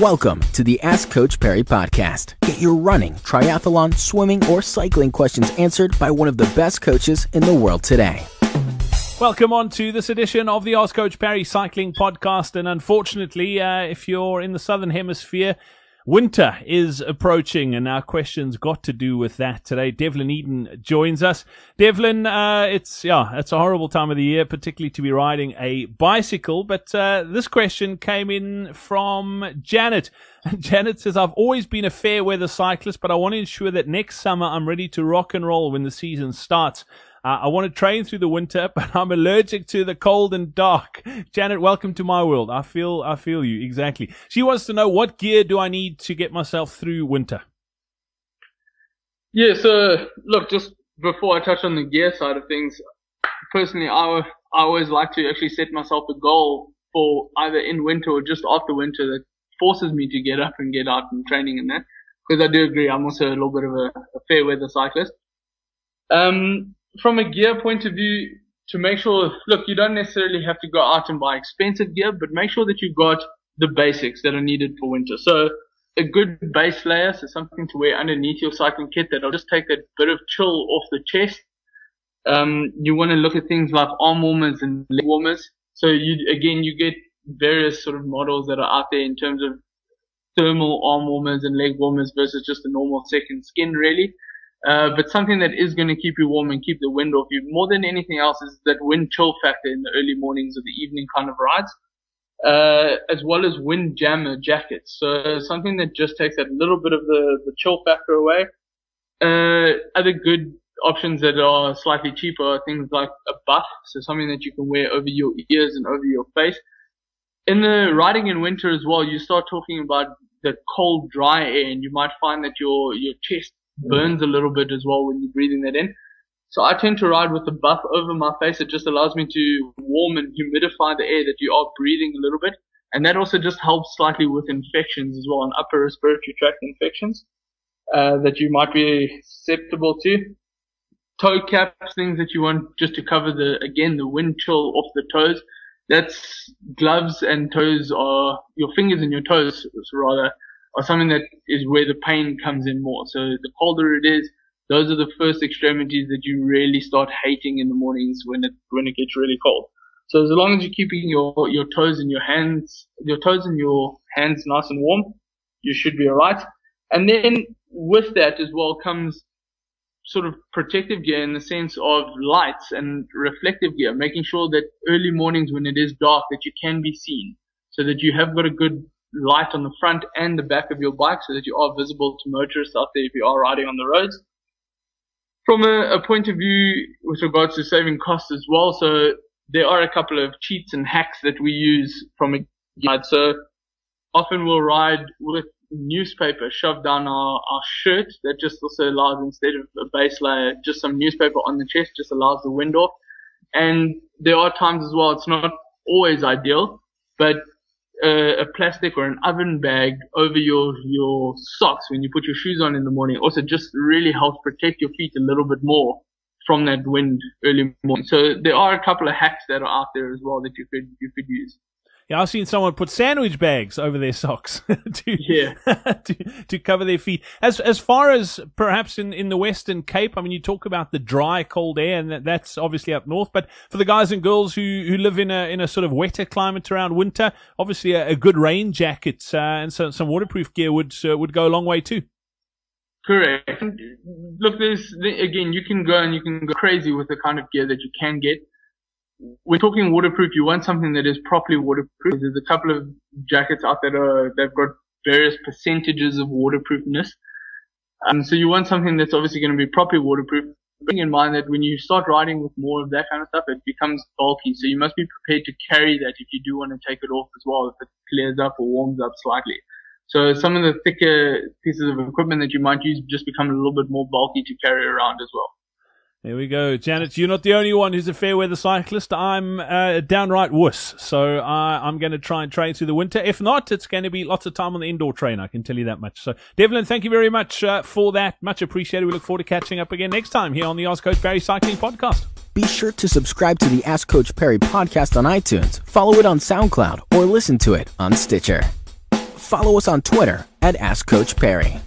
Welcome to the Ask Coach Parry podcast. Get your running, triathlon, swimming, or cycling questions answered by one of the best coaches in the world today. Welcome on to this edition of the Ask Coach Parry Cycling Podcast. And unfortunately, uh, if you're in the Southern Hemisphere, Winter is approaching, and our questions got to do with that today. Devlin Eyden joins us. Devlin, uh, it's yeah, it's a horrible time of the year, particularly to be riding a bicycle. But uh, this question came in from Janet. Janet says, "I've always been a fair weather cyclist, but I want to ensure that next summer I'm ready to rock and roll when the season starts." Uh, I want to train through the winter, but I'm allergic to the cold and dark. Janet, welcome to my world. I feel, I feel you exactly. She wants to know what gear do I need to get myself through winter. Yeah. So look, just before I touch on the gear side of things, personally, I I always like to actually set myself a goal for either in winter or just after winter that forces me to get up and get out and training and that. Because I do agree, I'm also a little bit of a, a fair weather cyclist. Um, from a gear point of view, to make sure, look, you don't necessarily have to go out and buy expensive gear, but make sure that you've got the basics that are needed for winter. So a good base layer, so something to wear underneath your cycling kit that'll just take that bit of chill off the chest. Um, you want to look at things like arm warmers and leg warmers. So you, again, you get various sort of models that are out there in terms of thermal arm warmers and leg warmers versus just a normal second skin, really. Uh, but something that is going to keep you warm and keep the wind off you more than anything else is that wind chill factor in the early mornings or the evening kind of rides, uh, as well as wind jammer jackets. So something that just takes that little bit of the, the chill factor away. Uh, other good options that are slightly cheaper are things like a buff, so something that you can wear over your ears and over your face. In the riding in winter as well, you start talking about the cold, dry air, and you might find that your your chest burns a little bit as well when you're breathing that in. So I tend to ride with the buff over my face. It just allows me to warm and humidify the air that you are breathing a little bit. And that also just helps slightly with infections as well, and upper respiratory tract infections, uh, that you might be susceptible to. Toe caps, things that you want just to cover the, again, the wind chill off the toes. That's gloves and toes are, your fingers and your toes rather, or something that is where the pain comes in more. So the colder it is, those are the first extremities that you really start hating in the mornings when it when it gets really cold. So as long as you're keeping your your toes and your hands, your toes and your hands nice and warm, you should be alright. And then with that as well comes sort of protective gear in the sense of lights and reflective gear, making sure that early mornings when it is dark that you can be seen so that you have got a good light on the front and the back of your bike so that you are visible to motorists out there if you are riding on the roads. From a, a point of view with regards to saving costs as well, so there are a couple of cheats and hacks that we use from a guide. So often we'll ride with newspaper shoved down our, our shirt that just also allows instead of a base layer, just some newspaper on the chest just allows the wind off. And there are times as well, it's not always ideal, but a, a, plastic or an oven bag over your your socks when you put your shoes on in the morning also just really helps protect your feet a little bit more from that wind early morning. So there are a couple of hacks that are out there as well that you could you could use. Yeah, I've seen someone put sandwich bags over their socks to, yeah. to, to cover their feet. As as far as perhaps in, in the Western Cape, I mean, you talk about the dry, cold air, and that, that's obviously up north. But for the guys and girls who, who live in a in a sort of wetter climate around winter, obviously a, a good rain jacket uh, and so, some waterproof gear would uh, would go a long way too. Correct. Look, there's again, you can go and you can go crazy with the kind of gear that you can get we're talking waterproof, you want something that is properly waterproof. There's a couple of jackets out there that are, they've got various percentages of waterproofness. And so you want something that's obviously going to be properly waterproof. Bearing in mind that when you start riding with more of that kind of stuff, it becomes bulky. So you must be prepared to carry that if you do want to take it off as well, if it clears up or warms up slightly. So some of the thicker pieces of equipment that you might use just become a little bit more bulky to carry around as well. There we go. Janet, you're not the only one who's a fair weather cyclist. I'm a downright wuss. So uh, I'm going to try and train through the winter. If not, it's going to be lots of time on the indoor train. I can tell you that much. So, Devlin, thank you very much uh, for that. Much appreciated. We look forward to catching up again next time here on the Ask Coach Parry Cycling Podcast. Be sure to subscribe to the Ask Coach Parry podcast on iTunes, follow it on SoundCloud, or listen to it on Stitcher. follow us on Twitter at Ask Coach Parry.